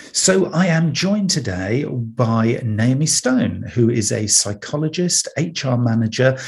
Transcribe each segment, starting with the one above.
So, I am joined today by Naomi Stone, who is a psychologist, HR manager,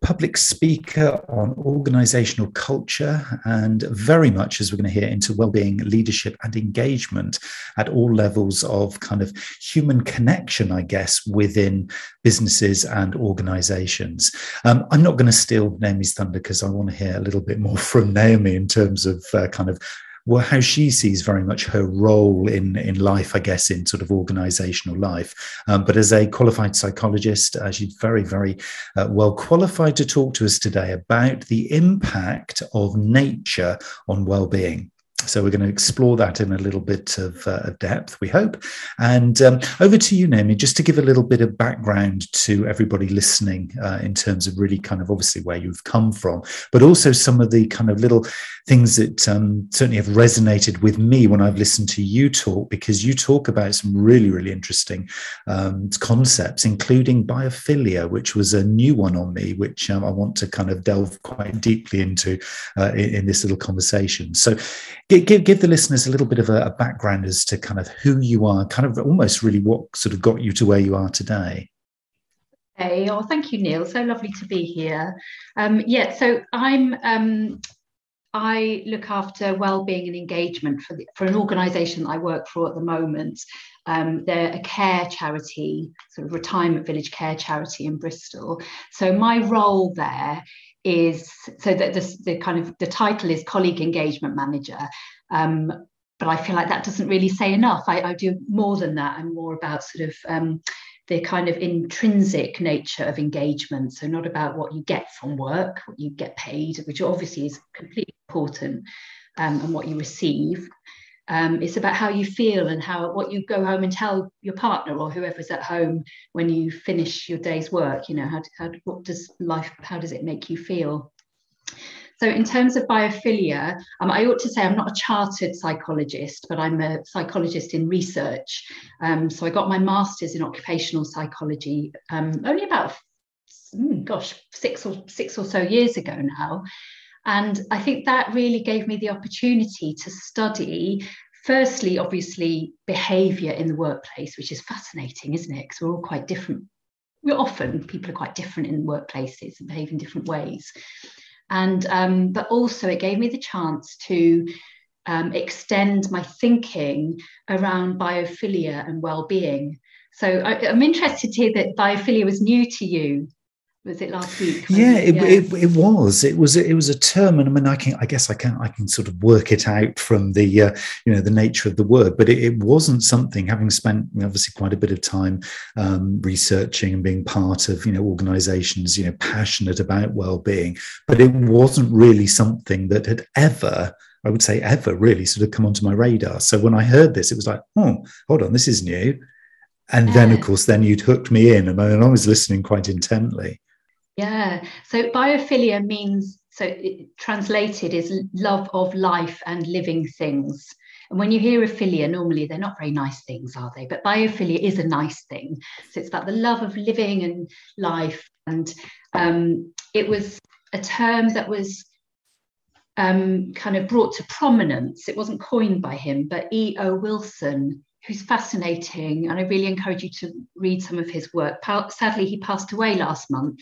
public speaker on organizational culture, and very much, as we're going to hear, into well-being, leadership, and engagement at all levels of kind of human connection, I guess, within businesses and organizations. Um, I'm not going to steal Naomi's thunder because I want to hear a little bit more from Naomi in terms of uh, kind of well, how she sees very much her role in in life, I guess, in sort of organizational life. Um, but as a qualified psychologist, uh, she's very, very uh, well qualified to talk to us today about the impact of nature on well-being. So we're going to explore that in a little bit of, uh, depth, we hope. And um, over to you, Naomi, just to give a little bit of background to everybody listening uh, in terms of really kind of obviously where you've come from, but also some of the kind of little things that um, certainly have resonated with me when I've listened to you talk, because you talk about some really, really interesting um, concepts, including biophilia, which was a new one on me, which um, I want to kind of delve quite deeply into uh, in, in, this little conversation. So, give, give, give the listeners a little bit of a, a background as to kind of who you are, kind of almost really what sort of got you to where you are today. Hey, oh, thank you, Neil. So lovely to be here. Um, yeah, so I'm um, I look after well-being and engagement for the, for an organisation that I work for at the moment. Um, they're a care charity, sort of retirement village care charity in Bristol. So my role there is so that the, the kind of the title is colleague engagement manager. Um, but I feel like that doesn't really say enough. I, I do more than that. I'm more about sort of um, the kind of intrinsic nature of engagement. So, not about what you get from work, what you get paid, which obviously is completely important, um, and what you receive. Um, it's about how you feel and how what you go home and tell your partner or whoever's at home when you finish your day's work. You know, how, how what does life, how does it make you feel? So, in terms of biophilia, um, I ought to say I'm not a chartered psychologist, but I'm a psychologist in research. Um, so, I got my master's in occupational psychology um, only about, mm, gosh, six or six or so years ago now. And I think that really gave me the opportunity to study firstly, obviously, behavior in the workplace, which is fascinating, isn't it? Because we're all quite different. We're often people are quite different in workplaces and behave in different ways and um, but also it gave me the chance to um, extend my thinking around biophilia and well-being so I, am interested to hear that biophilia was new to you was it last week yeah, it, yeah. It, it, was it was it was a term and i mean i can i guess i can i can sort of work it out from the uh, you know the nature of the word but it, it wasn't something having spent obviously quite a bit of time um, researching and being part of you know organizations you know passionate about well-being but it wasn't really something that had ever I would say ever really sort of come onto my radar. So when I heard this, it was like, oh, hold on, this is new. And then, of course, then you'd hooked me in, and I was listening quite intently. Yeah. So biophilia means, so it, translated is love of life and living things. And when you hear a philia, normally they're not very nice things, are they? But biophilia is a nice thing. So it's about the love of living and life. And um, it was a term that was um, kind of brought to prominence. It wasn't coined by him, but E.O. Wilson, who's fascinating. And I really encourage you to read some of his work. Sadly, he passed away last month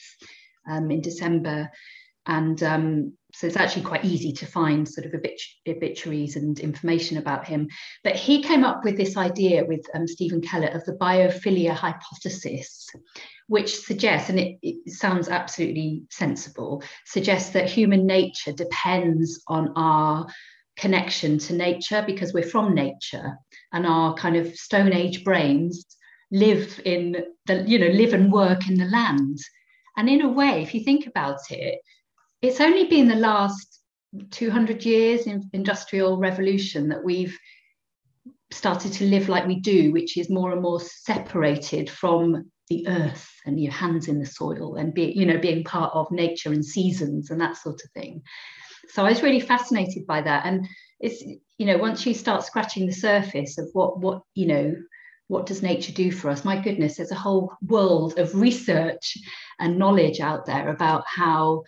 um, in December. And um, so it's actually quite easy to find sort of obituaries and information about him. But he came up with this idea with um, Stephen Kellert of the biophilia hypothesis, which suggests, and it, it sounds absolutely sensible, suggests that human nature depends on our connection to nature because we're from nature and our kind of stone age brains live in the you know live and work in the land and in a way, if you think about it, it's only been the last 200 years in industrial revolution that we've started to live like we do, which is more and more separated from the earth and your hands in the soil and be, you know, being part of nature and seasons and that sort of thing. So I was really fascinated by that. And it's, you know, once you start scratching the surface of what, what, you know, what does nature do for us? My goodness, there's a whole world of research and knowledge out there about how,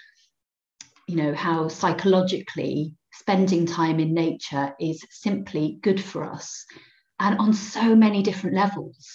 you know, how psychologically spending time in nature is simply good for us. and on so many different levels.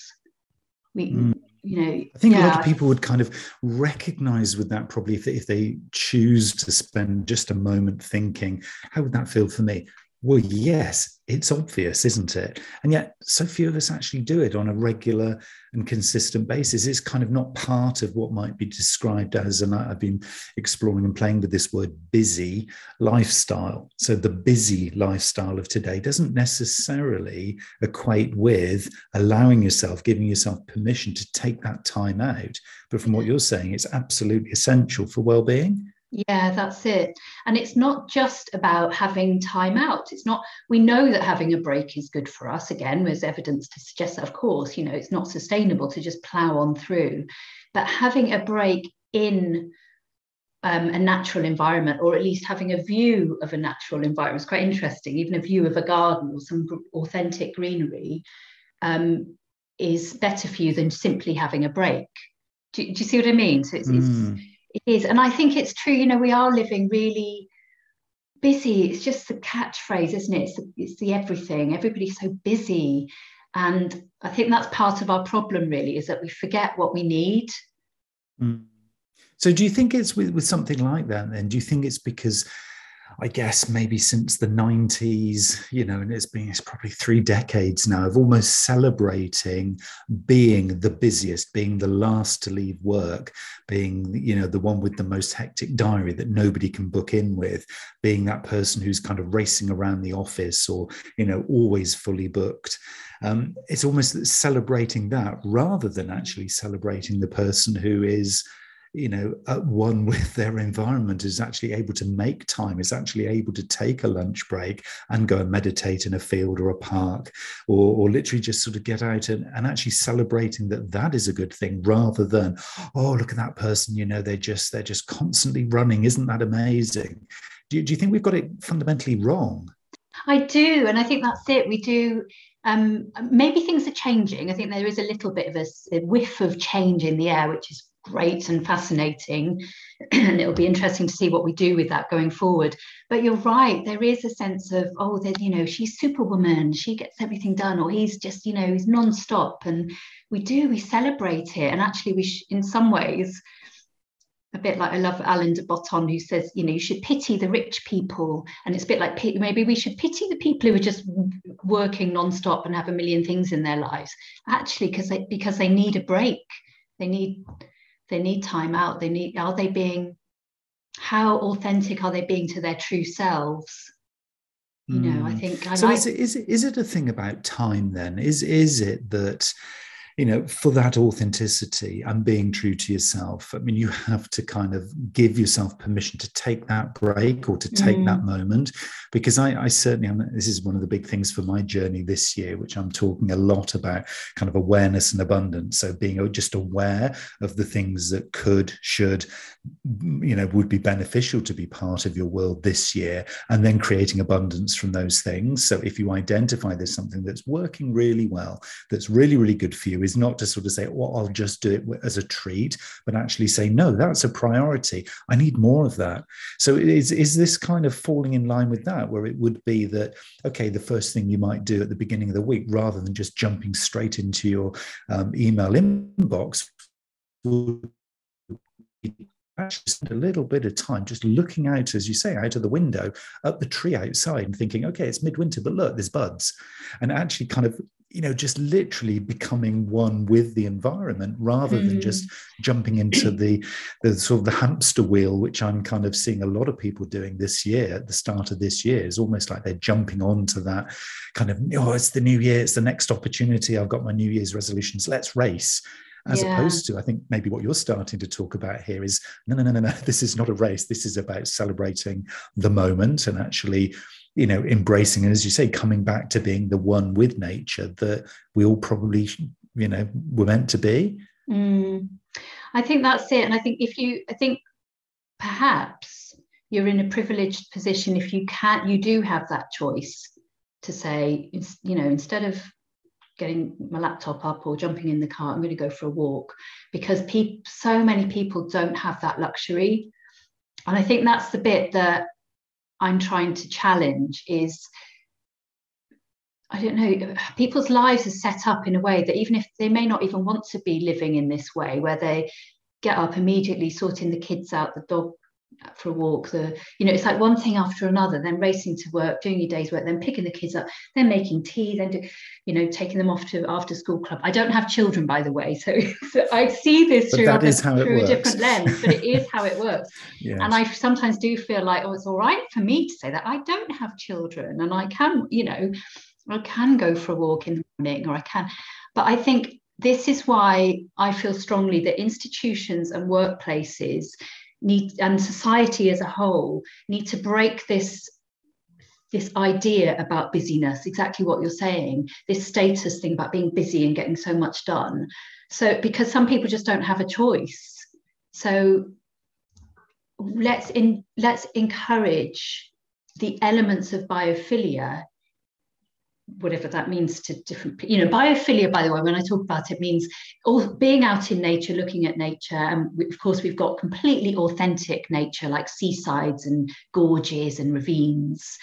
We, mm. you know, I think yeah. a lot of people would kind of recognize with that probably if they, if they choose to spend just a moment thinking, how would that feel for me? Well, yes, it's obvious, isn't it? And yet, so few of us actually do it on a regular and consistent basis. It's kind of not part of what might be described as, and I've been exploring and playing with this word busy lifestyle. So, the busy lifestyle of today doesn't necessarily equate with allowing yourself, giving yourself permission to take that time out. But from what you're saying, it's absolutely essential for well being. Yeah, that's it. And it's not just about having time out. It's not, we know that having a break is good for us. Again, there's evidence to suggest that, of course, you know, it's not sustainable to just plow on through. But having a break in um, a natural environment, or at least having a view of a natural environment, is quite interesting. Even a view of a garden or some authentic greenery um, is better for you than simply having a break. Do, do you see what I mean? So it's, mm. it's it is. And I think it's true, you know, we are living really busy. It's just the catchphrase, isn't it? It's the, it's the everything. Everybody's so busy. And I think that's part of our problem, really, is that we forget what we need. Mm. So, do you think it's with, with something like that then? Do you think it's because I guess maybe since the 90s, you know, and it's been it's probably three decades now of almost celebrating being the busiest, being the last to leave work, being, you know, the one with the most hectic diary that nobody can book in with, being that person who's kind of racing around the office or, you know, always fully booked. Um, it's almost celebrating that rather than actually celebrating the person who is you know at one with their environment is actually able to make time is actually able to take a lunch break and go and meditate in a field or a park or, or literally just sort of get out and, and actually celebrating that that is a good thing rather than oh look at that person you know they're just they're just constantly running. Isn't that amazing? Do do you think we've got it fundamentally wrong? I do and i think that's it. We do um, maybe things are changing. I think there is a little bit of a, a whiff of change in the air, which is great and fascinating. and it'll be interesting to see what we do with that going forward. But you're right, there is a sense of, oh, you know, she's superwoman, she gets everything done, or he's just, you know, he's non-stop. And we do, we celebrate it. And actually, we sh- in some ways, a bit like I love Alain de Botton, who says, you know, you should pity the rich people. And it's a bit like maybe we should pity the people who are just working non-stop and have a million things in their lives. Actually, because they because they need a break. They need they need time out. They need are they being how authentic are they being to their true selves? You know i hmm. think I so like, is, it, is it is it a thing about time then? Is is it that you know, for that authenticity and being true to yourself, I mean, you have to kind of give yourself permission to take that break or to take mm. that moment. Because I, I certainly, am, this is one of the big things for my journey this year, which I'm talking a lot about kind of awareness and abundance. So being just aware of the things that could, should, you know, would be beneficial to be part of your world this year, and then creating abundance from those things. So if you identify there's something that's working really well, that's really, really good for you, is not to sort of say, well, I'll just do it as a treat, but actually say, no, that's a priority. I need more of that. So is, is this kind of falling in line with that, where it would be that, okay, the first thing you might do at the beginning of the week, rather than just jumping straight into your um, email inbox, actually spend a little bit of time just looking out, as you say, out of the window at the tree outside and thinking, okay, it's midwinter, but look, there's buds. And actually kind of you know just literally becoming one with the environment rather mm. than just jumping into the the sort of the hamster wheel which i'm kind of seeing a lot of people doing this year at the start of this year is almost like they're jumping onto that kind of oh it's the new year it's the next opportunity i've got my new year's resolutions let's race as yeah. opposed to i think maybe what you're starting to talk about here is no no no no no this is not a race this is about celebrating the moment and actually you know embracing and as you say coming back to being the one with nature that we all probably you know were meant to be. Mm. i think that's it. And i think if you i think perhaps you're in a privileged position if you can you do have that choice to say you know instead of getting my laptop up or jumping in the car i'm going to go for a walk because pe- so many people don't have that luxury. And i think that's the bit that I'm trying to challenge is I don't know, people's lives are set up in a way that even if they may not even want to be living in this way, where they get up immediately, sorting the kids out, the dog for a walk the you know it's like one thing after another then racing to work doing your day's work then picking the kids up then making tea then do, you know taking them off to after school club. I don't have children by the way so, so i see this through, other, through a different lens but it is how it works. Yes. and i sometimes do feel like oh it's all right for me to say that i don't have children and i can you know i can go for a walk in the morning or i can. But i think this is why I feel strongly that institutions and workplaces need and society as a whole need to break this this idea about busyness exactly what you're saying this status thing about being busy and getting so much done. So because some people just don't have a choice. So let's in let's encourage the elements of biophilia whatever that means to different you know biophilia by the way when i talk about it means all being out in nature looking at nature and we, of course we've got completely authentic nature like seasides and gorges and ravines.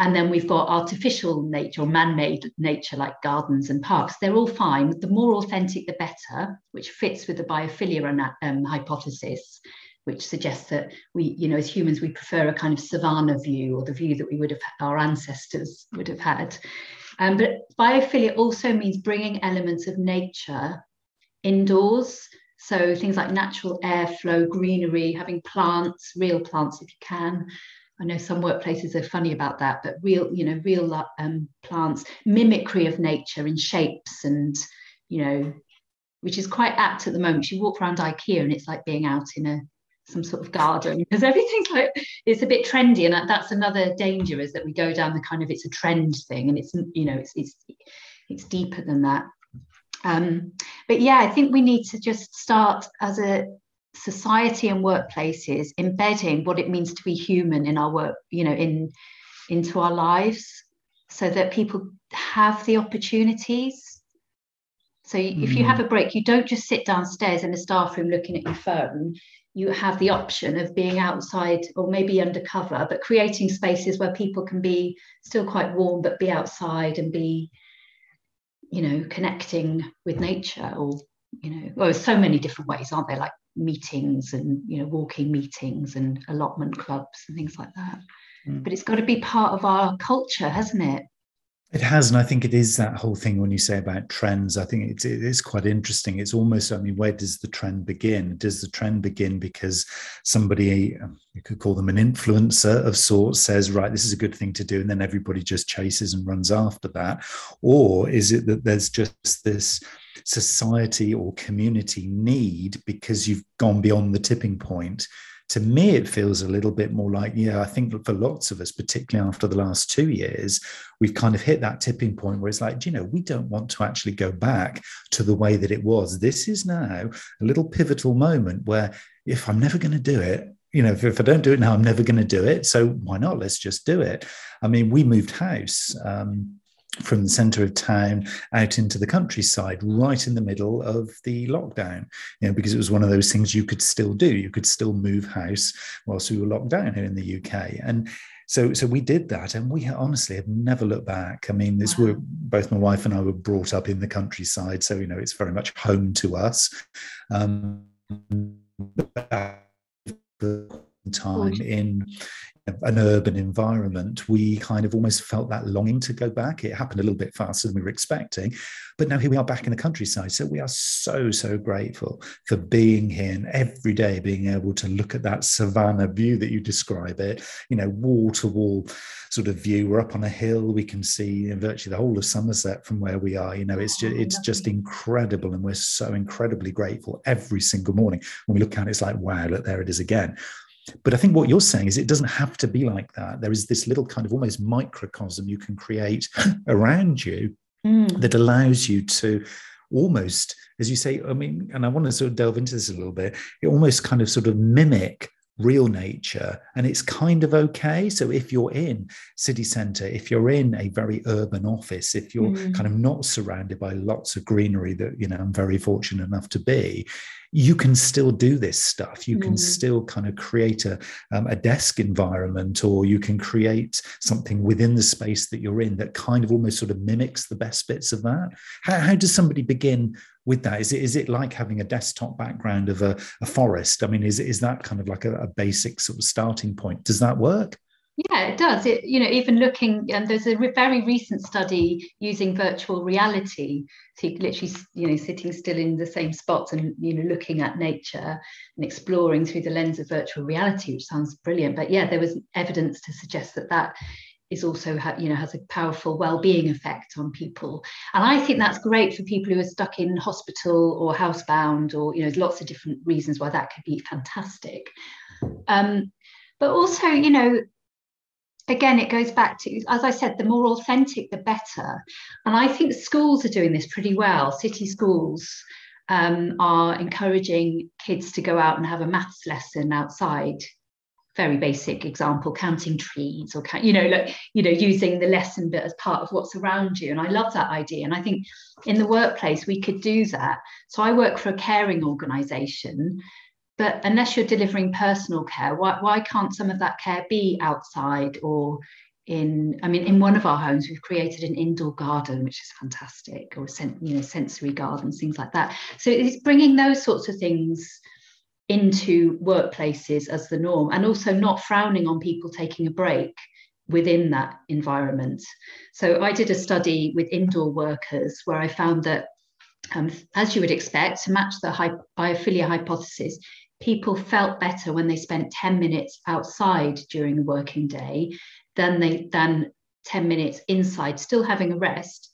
And then we've got artificial nature or man-made nature like gardens and parks. They're all fine. The more authentic the better which fits with the biophilia um, hypothesis which suggests that we, you know, as humans, we prefer a kind of savanna view or the view that we would have, our ancestors would have had. Um, but biophilia also means bringing elements of nature indoors. So things like natural airflow, greenery, having plants, real plants if you can. I know some workplaces are funny about that, but real, you know, real um, plants, mimicry of nature in shapes and, you know, which is quite apt at the moment. You walk around IKEA and it's like being out in a some sort of garden because everything's like it's a bit trendy and that's another danger is that we go down the kind of it's a trend thing and it's you know it's it's it's deeper than that. Um, but yeah i think we need to just start as a society and workplaces embedding what it means to be human in our work you know in into our lives so that people have the opportunities. So if you mm. have a break you don't just sit downstairs in the staff room looking at your phone you have the option of being outside or maybe undercover, but creating spaces where people can be still quite warm, but be outside and be, you know, connecting with nature or, you know, well, so many different ways, aren't there? Like meetings and, you know, walking meetings and allotment clubs and things like that. Mm. But it's got to be part of our culture, hasn't it? It has, and I think it is that whole thing when you say about trends. I think it's it is quite interesting. It's almost, I mean, where does the trend begin? Does the trend begin because somebody, um, you could call them an influencer of sorts, says, right, this is a good thing to do, and then everybody just chases and runs after that, or is it that there's just this society or community need because you've gone beyond the tipping point to me, it feels a little bit more like, yeah, I think for lots of us, particularly after the last two years, we've kind of hit that tipping point where it's like, you know, we don't want to actually go back to the way that it was. This is now a little pivotal moment where if I'm never going to do it, you know, if, if, I don't do it now, I'm never going to do it. So why not? Let's just do it. I mean, we moved house. Um, from the centre of town out into the countryside, right in the middle of the lockdown, you know, because it was one of those things you could still do. You could still move house whilst we were locked down here in the UK. And so, so we did that, and we honestly have never looked back. I mean, this wow. were both my wife and I were brought up in the countryside, so you know it's very much home to us. Um, the time in an urban environment, we kind of almost felt that longing to go back. It happened a little bit faster than we were expecting. But now here we are back in the countryside. So we are so, so grateful for being here and every day being able to look at that savannah view that you describe it, you know, wall to wall sort of view. We're up on a hill. We can see you know, virtually the whole of Somerset from where we are. You know, it's just, oh, it's just incredible. And we're so incredibly grateful every single morning. When we look at it, it's like, wow, look, there it is again. But I think what you're saying is it doesn't have to be like that. There is this little kind of almost microcosm you can create around you mm. that allows you to almost, as you say, I mean, and I want to sort of delve into this a little bit, it almost kind of sort of mimic real nature and it's kind of okay so if you're in city center if you're in a very urban office if you're mm. kind of not surrounded by lots of greenery that you know i'm very fortunate enough to be you can still do this stuff. You can mm. still kind of create a, um, a desk environment, or you can create something within the space that you're in that kind of almost sort of mimics the best bits of that. How, how does somebody begin with that? Is it is it like having a desktop background of a, a forest? I mean, is is that kind of like a, a basic sort of starting point? Does that work? Yeah, it does. It, you know, even looking, and there's a re- very recent study using virtual reality. So you literally, you know, sitting still in the same spots and, you know, looking at nature and exploring through the lens of virtual reality, which sounds brilliant. But yeah, there was evidence to suggest that that is also, you know, has a powerful well-being effect on people. And I think that's great for people who are stuck in hospital or housebound or, you know, there's lots of different reasons why that could be fantastic. Um, but also, you know, again, it goes back to, as I said, the more authentic, the better. And I think schools are doing this pretty well. City schools um, are encouraging kids to go out and have a maths lesson outside. Very basic example, counting trees or, you know, like, you know, using the lesson bit as part of what's around you. And I love that idea. And I think in the workplace, we could do that. So I work for a caring organization but unless you're delivering personal care why, why can't some of that care be outside or in i mean in one of our homes we've created an indoor garden which is fantastic or you know sensory gardens things like that so it's bringing those sorts of things into workplaces as the norm and also not frowning on people taking a break within that environment. So i did a study with indoor workers where i found that um, as you would expect to match the hy- biophilia hypothesis people felt better when they spent 10 minutes outside during the working day than they than 10 minutes inside still having a rest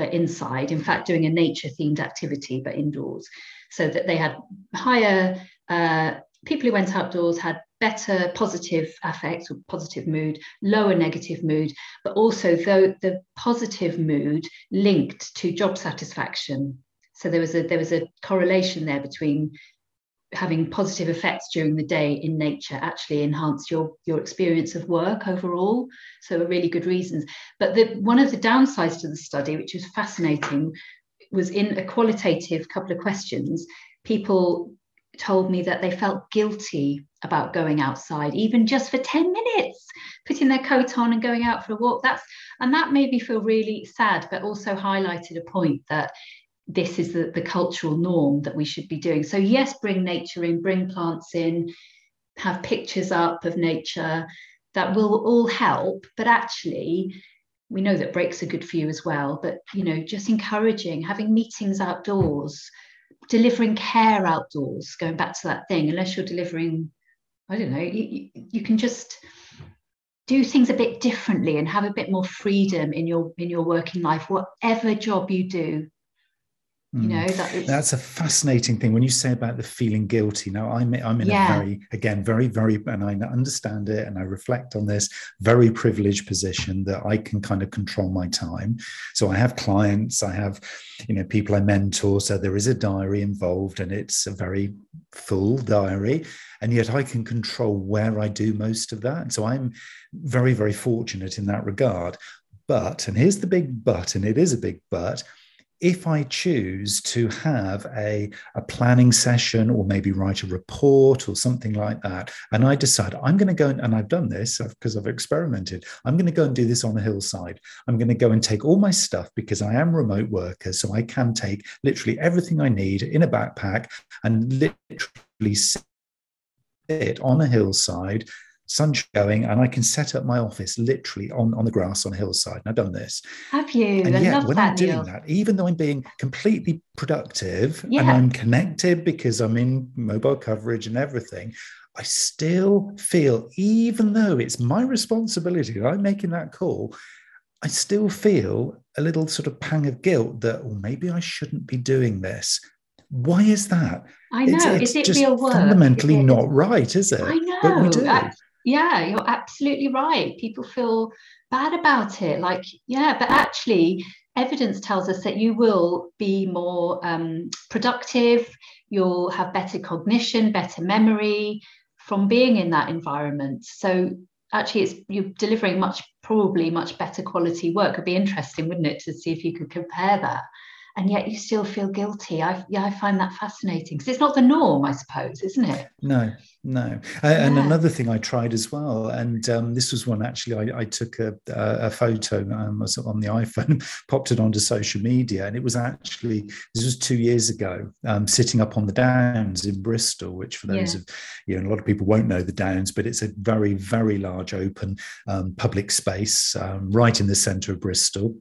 but inside in fact doing a nature themed activity but indoors. So that they had higher uh, people who went outdoors had better positive affects or positive mood lower negative mood but also though the positive mood linked to job satisfaction. So there was a there was a correlation there between having positive effects during the day in nature actually enhance your your experience of work overall. So really good reasons. But the one of the downsides to the study which was fascinating was in a qualitative couple of questions people told me that they felt guilty about going outside even just for 10 minutes putting their coat on and going out for a walk. That's and that made me feel really sad but also highlighted a point that this is the, the cultural norm that we should be doing. So, yes, bring nature in, bring plants in, have pictures up of nature. That will all help. But actually, we know that breaks are good for you as well. But, you know, just encouraging, having meetings outdoors, delivering care outdoors, going back to that thing, unless you're delivering, I don't know, you, you can just do things a bit differently and have a bit more freedom in your in your working life whatever job you do you know mm. that is... that's a fascinating thing when you say about the feeling guilty now i'm i'm in yeah. a very again very very and i understand it and i reflect on this very privileged position that i can kind of control my time so i have clients i have you know people i mentor so there is a diary involved and it's a very full diary and yet i can control where i do most of that so i'm very very fortunate in that regard but and here's the big but and it is a big but if I choose to have a, a planning session or maybe write a report or something like that, and I decide I'm going to go and, and I've done this because I've experimented, I'm going to go and do this on a hillside. I'm going to go and take all my stuff because I am remote worker. So I can take literally everything I need in a backpack and literally sit on a hillside sun showing, and I can set up my office literally on, on the grass on a hillside. And I've done this. Have you? And I yeah, when that, I'm doing Neil. that, even though I'm being completely productive yeah. and I'm connected because I'm in mobile coverage and everything, I still feel, even though it's my responsibility that I'm making that call, I still feel a little sort of pang of guilt that, well, maybe I shouldn't be doing this. Why is that? I know. It's, it's is it just real work? fundamentally not right, is it? I know. But we do. I, yeah, you're absolutely right. People feel bad about it. Like, yeah, but actually, evidence tells us that you will be more um, productive, you'll have better cognition, better memory, from being in that environment. So actually it's you're delivering much probably much better quality work. It'd be interesting, wouldn't it, to see if you could compare that and yet you still feel guilty. I yeah, I find that fascinating because it's not the norm, I suppose, isn't it? No, no. Yeah. And another thing I tried as well, and um, this was one actually I, I took a, a photo um, on the iPhone, popped it onto social media, and it was actually this was two years ago, um, sitting up on the Downs in Bristol, which for those yeah. of you know a lot of people won't know the Downs, but it's a very very large open um, public space um, right in the centre of Bristol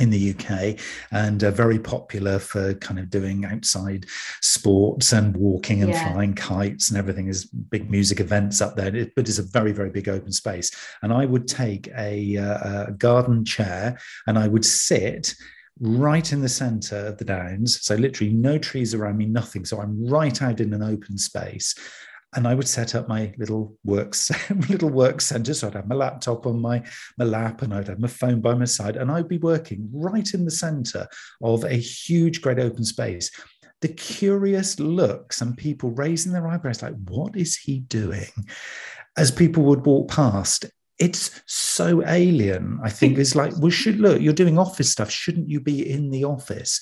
in the UK and uh, very popular for kind of doing outside sports and walking and yeah. flying kites and everything. Is big music events up there it, but it's a very very big open space. And I would take a, uh, a garden chair and I would sit right in the center of the downs. So literally no trees around me nothing. So I'm right out in an open space and I would set up my little works little work center. So I'd have my laptop on my, my lap and I'd have my phone by my side and I'd be working right in the center of a huge, great open space. The curious looks and people raising their eyebrows, like, what is he doing? As people would walk past, it's so alien. I think it's like, well, should look, you're doing office stuff. Shouldn't you be in the office?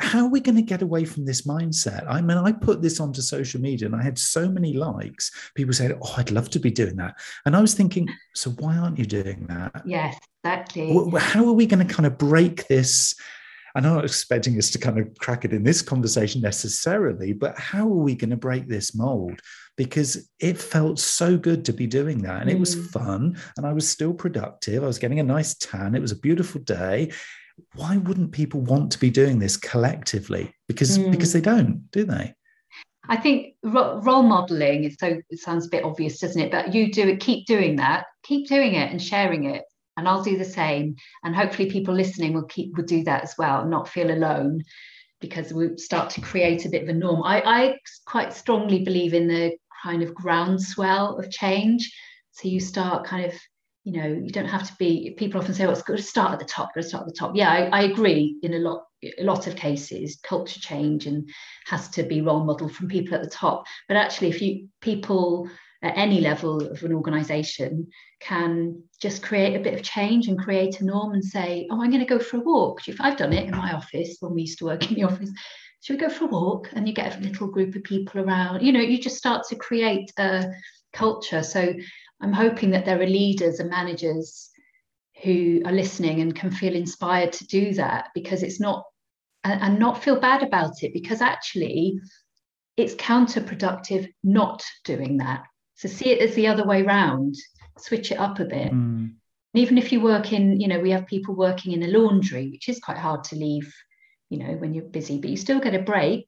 How are we going to get away from this mindset? I mean, I put this onto social media and I had so many likes. People said, Oh, I'd love to be doing that. And I was thinking, So why aren't you doing that? Yes, exactly. How are we going to kind of break this? And I'm not expecting us to kind of crack it in this conversation necessarily, but how are we going to break this mold? Because it felt so good to be doing that. And mm. it was mm. fun. And I was still productive. I was getting a nice tan. It was a beautiful day why wouldn't people want to be doing this collectively? Because mm. because they don't, do they? I think role modeling is so it sounds a bit obvious, doesn't it? But you do it, keep doing that, keep doing it and sharing it. And I'll do the same. And hopefully people listening will keep will do that as well, and not feel alone because we start to create a bit of a norm. I, I quite strongly believe in the kind of groundswell of change. So you start kind of you know you don't have to be people often say well it's got to start at the top got to start at the top. Yeah I, I, agree in a lot a lot of cases. Culture change and has to be role model from people at the top. But actually if you people at any level of an organization can just create a bit of change and create a norm and say oh i'm going to go for a walk. If i've done it in my office when we used to work in the office should we go for a walk? And you get a little group of people around. You know you just start to create a culture. So I'm hoping that there are leaders and managers who are listening and can feel inspired to do that because it's not and, and not feel bad about it because actually it's counterproductive not doing that. So see it as the other way round, switch it up a bit. Mm. Even if you work in, you know, we have people working in a laundry, which is quite hard to leave, you know, when you're busy, but you still get a break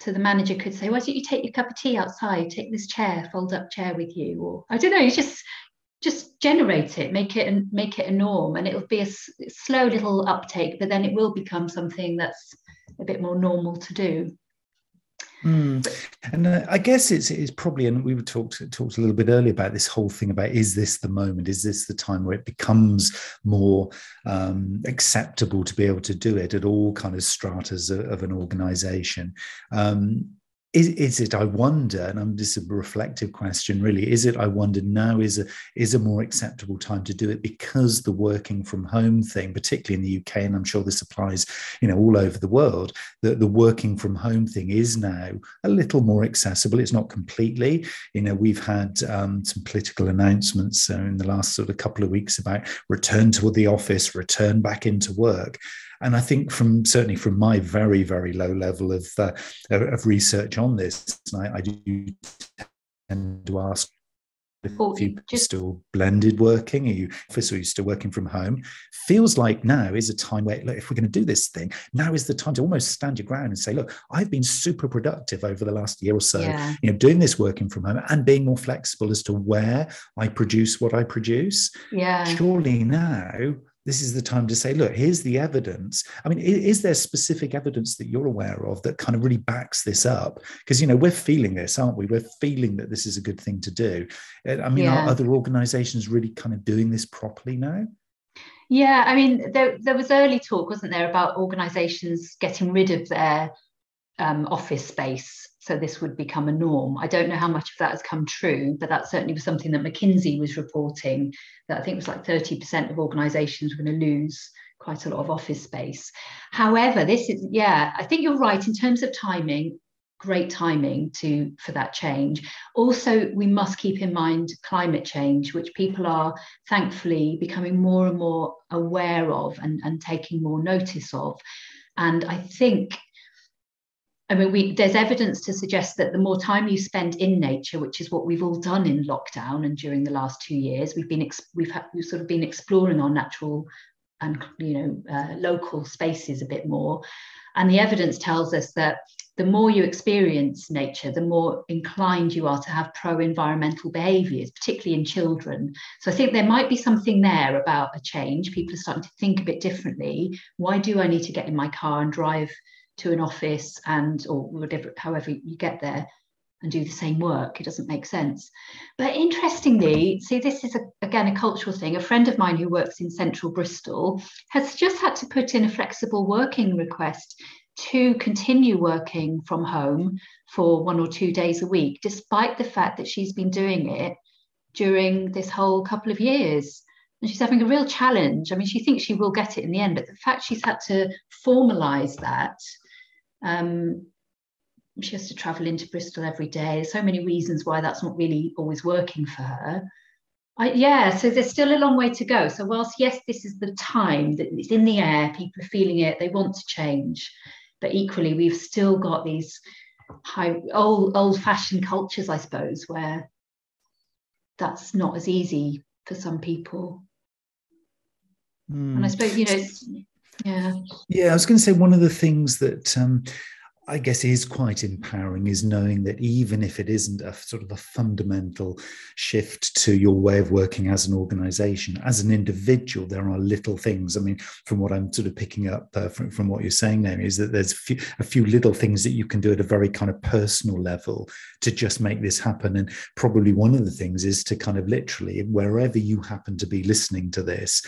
so the manager could say, why don't you take your cup of tea outside, take this chair, fold up chair with you, or I don't know, you just just generate it, make it and make it a norm, and it'll be a s- slow little uptake, but then it will become something that's a bit more normal to do. Mm. And uh, I guess it's, it's probably, and we were talked talked a little bit earlier about this whole thing about is this the moment? Is this the time where it becomes more um, acceptable to be able to do it at all kind of stratas of, of an organization? Um, is, is it i wonder and i'm just a reflective question really is it i wonder now is a is a more acceptable time to do it because the working from home thing particularly in the uk and i'm sure this applies you know all over the world that the working from home thing is now a little more accessible. It's not completely. You know we've had um, some political announcements uh, in the last sort of couple of weeks about return to the office return back into work and I think from certainly from my very very low level of uh, of research on this, I, I do tend to ask if you just, still blended working, are you office or are you still working from home? Feels like now is a time where, look, if we're going to do this thing, now is the time to almost stand your ground and say, look, I've been super productive over the last year or so, yeah. you know, doing this working from home and being more flexible as to where I produce what I produce. Yeah. Surely now this is the time to say, look, here's the evidence. I mean, is there specific evidence that you're aware of that kind of really backs this up? Because, you know, we're feeling this, aren't we? We're feeling that this is a good thing to do. I mean, yeah. are other organizations really kind of doing this properly now? Yeah, I mean, there, there was early talk, wasn't there, about organizations getting rid of their um, office space so this would become a norm. I don't know how much of that has come true, but that certainly was something that McKinsey was reporting that I think it was like 30% of organizations were going to lose quite a lot of office space. However, this is, yeah, I think you're right in terms of timing great timing to for that change also we must keep in mind climate change which people are thankfully becoming more and more aware of and, and taking more notice of and i think I mean, we, there's evidence to suggest that the more time you spend in nature, which is what we've all done in lockdown and during the last two years, we've been we've, had, we've sort of been exploring our natural and you know uh, local spaces a bit more, and the evidence tells us that the more you experience nature, the more inclined you are to have pro environmental behaviors, particularly in children. So I think there might be something there about a change. People are starting to think a bit differently. Why do I need to get in my car and drive to an office and, or whatever, however you get there? and do the same work. It doesn't make sense. But interestingly, see, this is a, again a cultural thing. A friend of mine who works in central Bristol has just had to put in a flexible working request to continue working from home for one or two days a week, despite the fact that she's been doing it during this whole couple of years. And she's having a real challenge. I mean, she thinks she will get it in the end, but the fact she's had to formalize that, um, she has to travel into Bristol every day. There's so many reasons why that's not really always working for her. I, yeah, so there's still a long way to go. So whilst yes, this is the time that it's in the air, people are feeling it, they want to change but equally we've still got these high old old fashioned cultures i suppose where that's not as easy for some people mm. and i hmm. suppose you know yeah yeah i was going to say one of the things that um, I guess is quite empowering is knowing that even if it isn't a sort of a fundamental shift to your way of working as an organization, as an individual, there are little things. I mean, from what I'm sort of picking up uh, from, from what you're saying there, is that there's a few, a few little things that you can do at a very kind of personal level to just make this happen. And probably one of the things is to kind of literally, wherever you happen to be listening to this,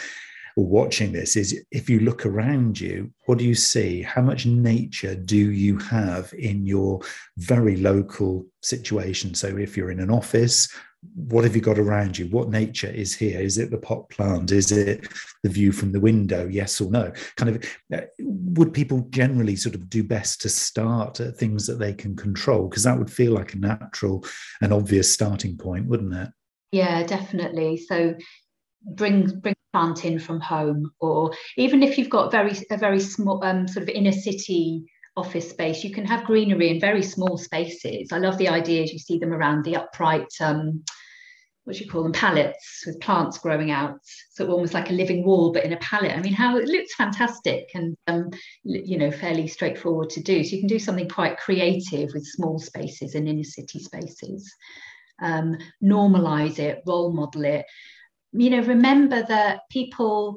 watching this is if you look around you, what do you see? How much nature do you have in your very local situation? So if you're in an office, what have you got around you? What nature is here? Is it the pot plant? Is it the view from the window? Yes or no? Kind of, uh, would people generally sort of do best to start at things that they can control? Because that would feel like a natural and obvious starting point, wouldn't it? Yeah, definitely. So bring bring plant in from home or even if you've got very a very small um, sort of inner city office space you can have greenery in very small spaces. I love the ideas you see them around the upright um, what do you call them pallets with plants growing out. So almost like a living wall but in a pallet. I mean how it looks fantastic and um, you know fairly straightforward to do. So you can do something quite creative with small spaces and inner city spaces. Um, normalize it role model it you know, remember that people,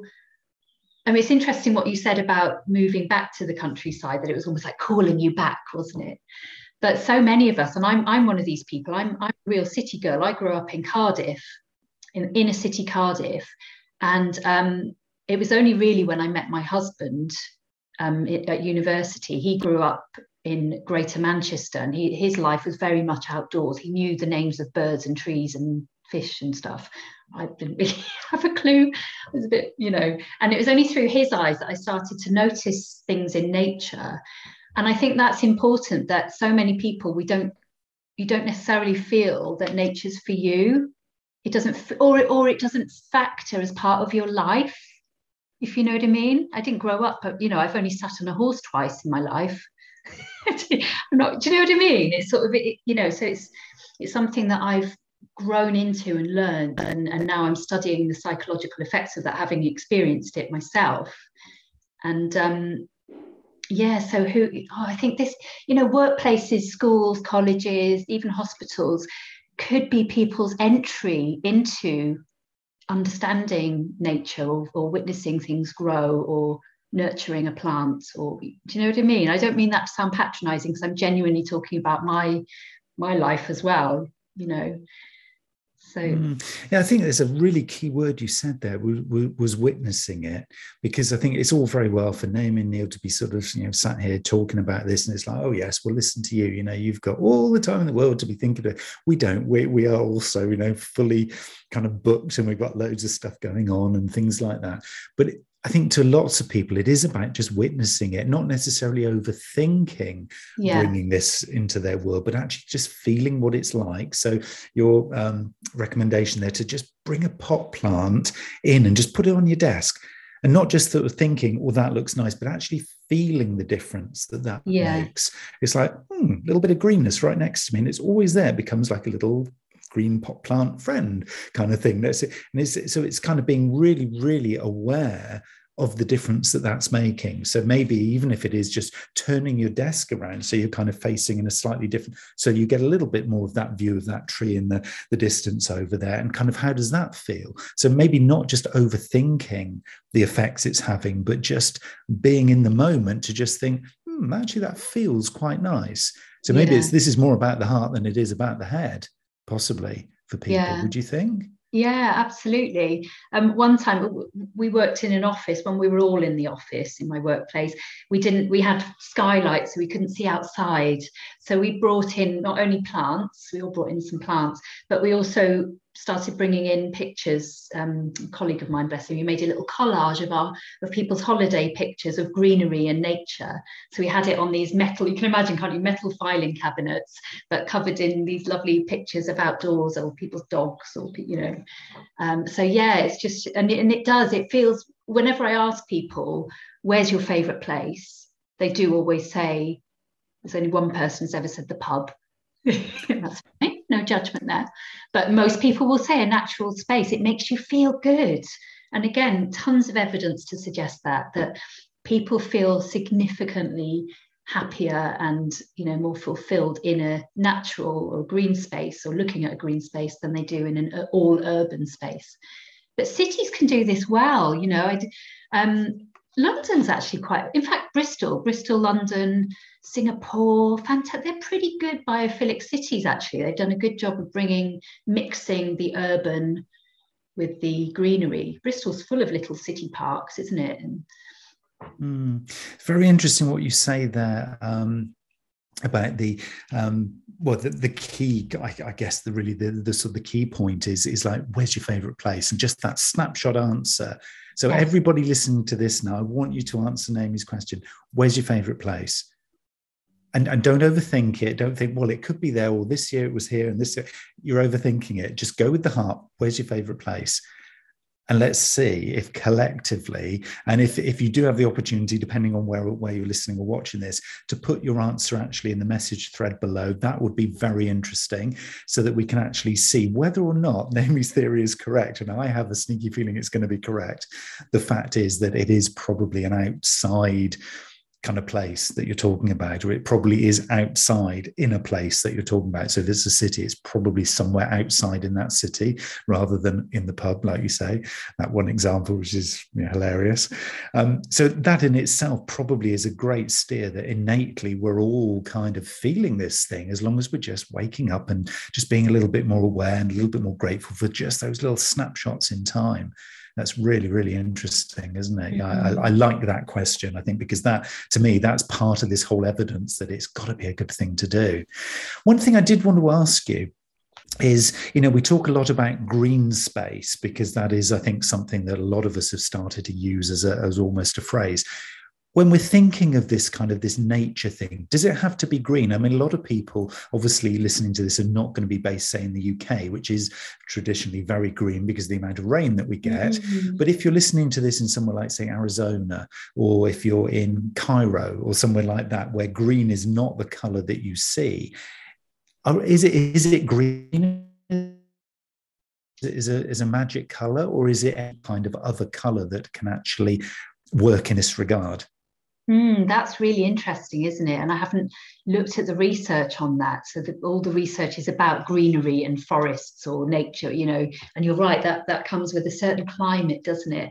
I mean, it's interesting what you said about moving back to the countryside, that it was almost like calling you back, wasn't it? But so many of us, and I'm, I'm one of these people, I'm, I'm a real city girl. I grew up in Cardiff, in inner city Cardiff. And um, it was only really when I met my husband um, at university, he grew up in Greater Manchester, and he, his life was very much outdoors. He knew the names of birds and trees and fish and stuff. I didn't really have a clue. It was a bit, you know, and it was only through his eyes that I started to notice things in nature. And I think that's important that so many people we don't you don't necessarily feel that nature's for you. It doesn't or it, or it doesn't factor as part of your life. If you know what I mean. I didn't grow up, but you know, I've only sat on a horse twice in my life. I'm not, do you know what I mean? It's sort of it, you know, so it's it's something that I've grown into and learned and, and now i'm studying the psychological effects of that having experienced it myself. And um, yeah so who oh, i think this you know workplaces schools colleges even hospitals could be people's entry into understanding nature or, or witnessing things grow or nurturing a plant or do you know what i mean? I don't mean that to sound patronizing because i'm genuinely talking about my my life as well you know So mm. yeah, I think there's a really key word you said there was, witnessing it because I think it's all very well for Naomi Neil to be sort of you know sat here talking about this and it's like oh yes, well listen to you. You know, you've got all the time in the world to be thinking about. We don't. We we are also you know fully kind of booked and we've got loads of stuff going on and things like that. But I think to lots of people, it is about just witnessing it, not necessarily overthinking yeah. bringing this into their world, but actually just feeling what it's like. So, your um, recommendation there to just bring a pot plant in and just put it on your desk and not just sort of thinking, oh, that looks nice, but actually feeling the difference that that yeah. makes. It's like, hmm, a little bit of greenness right next to me, and it's always there. It becomes like a little green pot plant friend kind of thing. That's it. And it's, so it's kind of being really, really aware of the difference that that's making. So maybe even if it is just turning your desk around, so you're kind of facing in a slightly different, so you get a little bit more of that view of that tree in the, the distance over there, and kind of how does that feel? So maybe not just overthinking the effects it's having, but just being in the moment to just think, hmm, actually that feels quite nice. So maybe yeah. it's this is more about the heart than it is about the head possibly for people. Yeah. Would you think? Yeah, absolutely. Um, one time we worked in an office when we were all in the office in my workplace. We didn't. We had skylights, so we couldn't see outside. So we brought in not only plants. We all brought in some plants, but we also started bringing in pictures. Um, a colleague of mine, bless him, he made a little collage of our of people's holiday pictures of greenery and nature. So we had it on these metal, you can imagine, can't you, metal filing cabinets, but covered in these lovely pictures of outdoors or people's dogs or you know. Um, so yeah, it's just and it, and it does. It feels whenever I ask people, "Where's your favourite place?" They do always say. There's only one person who's ever said the pub. That's fine judgment there. But most people will say a natural space, it makes you feel good. And again, tons of evidence to suggest that, that people feel significantly happier and you know more fulfilled in a natural or green space or looking at a green space than they do in an all urban space but cities can do this well you know I, um, London's actually quite, in fact, Bristol, Bristol, London, Singapore, fantastic. They're pretty good biophilic cities, actually. They've done a good job of bringing, mixing the urban with the greenery. Bristol's full of little city parks, isn't it? And, mm, very interesting what you say there. Um, about the um, well the, the key I, I, guess the really the, the sort of the key point is is like where's your favorite place and just that snapshot answer so everybody listening to this now i want you to answer Naomi's question. Where's your favorite place? And, and don't overthink it. Don't think well it could be there or this year it was here and this year. You're overthinking it. Just go with the heart. Where's your favorite place and let's see if collectively and if, if you do have the opportunity depending on where, where you're listening or watching this to put your answer actually in the message thread below that would be very interesting so that we can actually see whether or not Naomi's theory is correct. And I have a sneaky feeling it's going to be correct. The fact is that it is probably an outside kind of place that you're talking about, or it probably is outside in a place that you're talking about. So if it's a city, it's probably somewhere outside in that city rather than in the pub, like you say. That one example, which is you know, hilarious. Um, so that in itself probably is a great steer that innately we're all kind of feeling this thing as long as we're just waking up and just being a little bit more aware and a little bit more grateful for just those little snapshots in time that's really really interesting isn't it? Yeah I, mm-hmm. I, like that question i think because that to me that's part of this whole evidence that it's got to be a good thing to do. One thing i did want to ask you is you know we talk a lot about green space because that is i think something that a lot of us have started to use as, a, as almost a phrase when we're thinking of this kind of this nature thing does it have to be green? I mean a lot of people obviously listening to this are not going to be based say in the uk which is traditionally very green because of the amount of rain that we get. Mm-hmm. but if you're listening to this in somewhere like say arizona or if you're in cairo or somewhere like that where green is not the color that you see is it is it green? Is a is a magic color or is it a kind of other color that can actually work in this regard Mm, that's really interesting, isn't it? And I haven't looked at the research on that. So all the research is about greenery and forests or nature, you know. And you're right that that comes with a certain climate, doesn't it?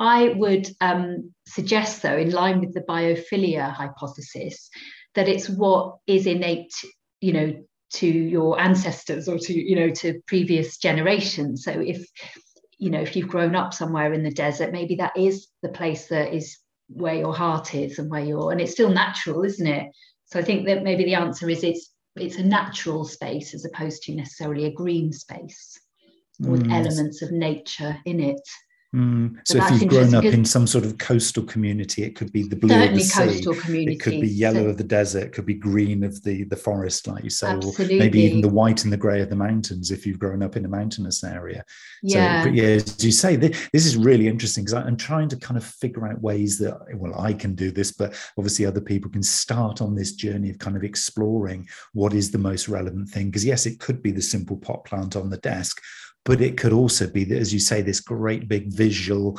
I would um, suggest, though, in line with the biophilia hypothesis, that it's what is innate, you know, to your ancestors or to you know to previous generations so if you know if you've grown up somewhere in the desert maybe that is the place that is where your heart is and where you're and it's still natural isn't it so i think that maybe the answer is it's it's a natural space as opposed to necessarily a green space with mm. elements of nature in it Mm. So if you've grown up in some sort of coastal community, it could be the blue of the sea. It could be yellow so, of the desert. It could be green of the the forest, like you say, absolutely. or maybe even the white and the grey of the mountains if you've grown up in a mountainous area. Yeah. So, but yeah, as you say, this, this is really interesting because I'm trying to kind of figure out ways that well I can do this, but obviously other people can start on this journey of kind of exploring what is the most relevant thing. Because yes, it could be the simple pot plant on the desk, but it could also be that, as you say, this great big visual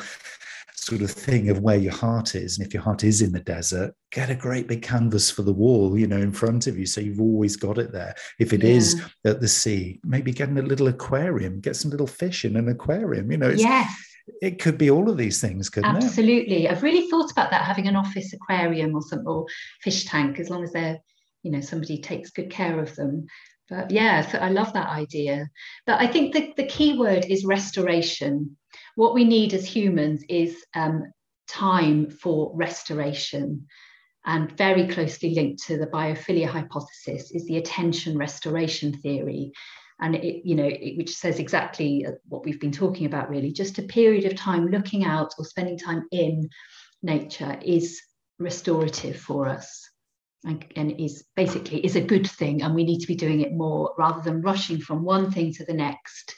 sort of thing of where your heart is. And if your heart is in the desert, get a great big canvas for the wall, you know, in front of you. So you've always got it there. If it yeah. is at the sea, maybe getting a little aquarium, get some little fish in an aquarium, you know. yes. It could be all of these things, couldn't Absolutely. it? Absolutely. I've really thought about that, having an office aquarium or some or fish tank, as long as they're, you know, somebody takes good care of them. But yeah, so I love that idea. But I think the, the key word is restoration. What we need as humans is um, time for restoration. And very closely linked to the biophilia hypothesis is the attention restoration theory. And it, you know, it, which says exactly uh, what we've been talking about, really. Just a period of time looking out or spending time in nature is restorative for us and, and is basically is a good thing and we need to be doing it more rather than rushing from one thing to the next.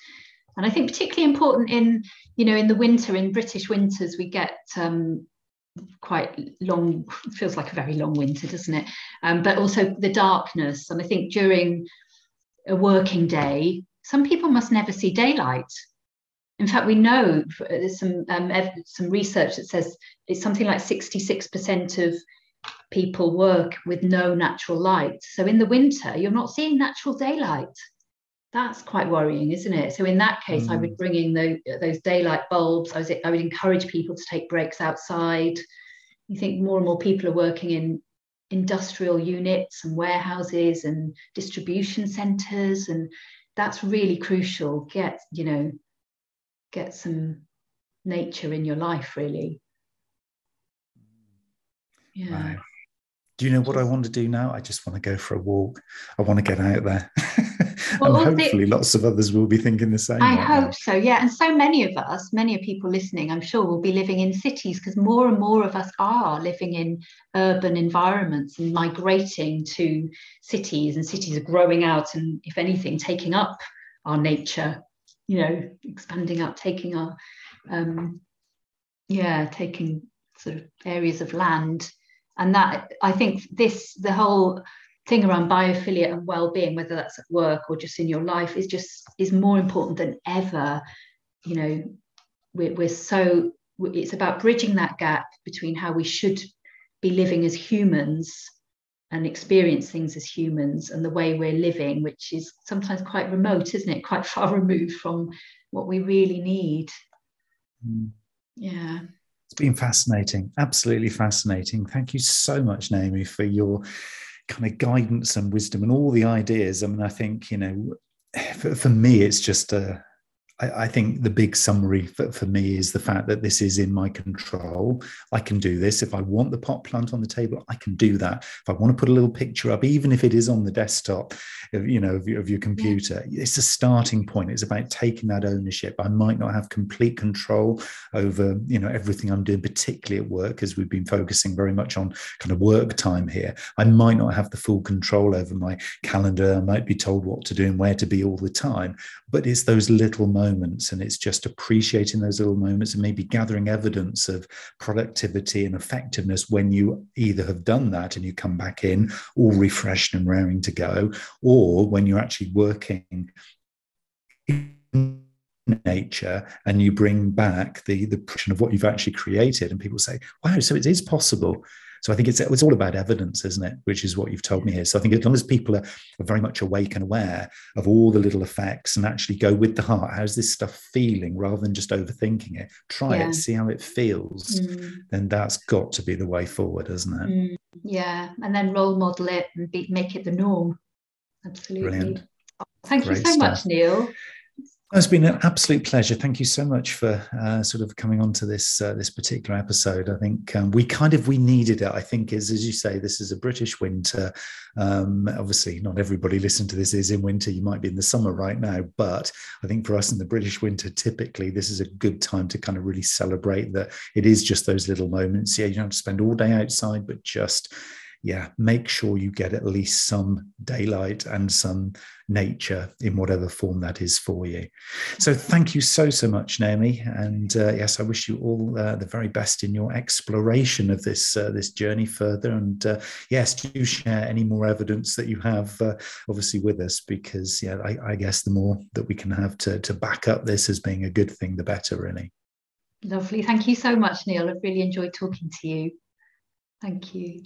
And i think particularly important in you know in the winter in british winters we get um, quite long feels like a very long winter doesn't it? Um, but also the darkness. And i think during a working day some people must never see daylight. In fact we know there's some um, some research that says it's something like 66% of people work with no natural light. So in the winter, you're not seeing natural daylight. That's quite worrying, isn't it? So in that case, mm. I would mm. bring in the, those daylight bulbs. I, was, I would encourage people to take breaks outside. You think more and more people are working in industrial units and warehouses and distribution centres, and that's really crucial. Get you know, get some nature in your life, really. Yeah. Do you know what I want to do now? I just want to go for a walk. I want to get out there. Well, and hopefully the, lots of others will be thinking the same. I right hope now. so, yeah. And so many of us, many of people listening, I'm sure, will be living in cities because more and more of us are living in urban environments and migrating to cities, and cities are growing out and, if anything, taking up our nature, you know, expanding up, taking our, um, yeah, taking sort of areas of land and that i think this the whole thing around biophilia and well-being whether that's at work or just in your life is just is more important than ever. You know we're, we're so it's about bridging that gap between how we should be living as humans and experience things as humans and the way we're living which is sometimes quite remote isn't it? Quite far removed from what we really need. Mm. yeah it's been fascinating, absolutely fascinating. Thank you so much, Naomi, for your kind of guidance and wisdom and all the ideas. I mean, I think, you know, for, for me, it's just a, I, I think the big summary for, for me is the fact that this is in my control. I can do this. If I want the pot plant on the table, I can do that. If I want to put a little picture up, even if it is on the desktop, of, you know, of, of your computer, it's a starting point. It's about taking that ownership. I might not have complete control over, you know, everything I'm doing, particularly at work, as we've been focusing very much on kind of work time here. I might not have the full control over my calendar. I might be told what to do and where to be all the time. But it's those little moments moments and it's just appreciating those little moments and maybe gathering evidence of productivity and effectiveness when you either have done that and you come back in all refreshed and raring to go or when you're actually working in nature and you bring back the the impression of what you've actually created and people say wow so it is possible so I think it's it's all about evidence, isn't it? Which is what you've told me here. So I think as long as people are, are very much awake and aware of all the little effects and actually go with the heart, how's this stuff feeling rather than just overthinking it? Try yeah. it, see how it feels. Mm. Then that's got to be the way forward, isn't it? Mm. Yeah, and then role model it and be, make it the norm. Absolutely. Brilliant. Thank Great you so stuff. much, Neil. It's been an absolute pleasure. Thank you so much for uh, sort of coming on to this uh, this particular episode. I think um, we kind of we needed it. I think is as you say, this is a British winter. Um, obviously, not everybody listening to this is in winter. You might be in the summer right now, but I think for us in the British winter, typically this is a good time to kind of really celebrate that it is just those little moments. Yeah, you don't have to spend all day outside, but just yeah, make sure you get at least some daylight and some nature in whatever form that is for you. So, thank you so, so much, Naomi. And uh, yes, I wish you all uh, the very best in your exploration of this uh, this journey further. And uh, yes, do share any more evidence that you have, uh, obviously, with us, because yeah, I, I guess the more that we can have to to back up this as being a good thing, the better, really. Lovely. Thank you so much, Neil. I've really enjoyed talking to you. Thank you.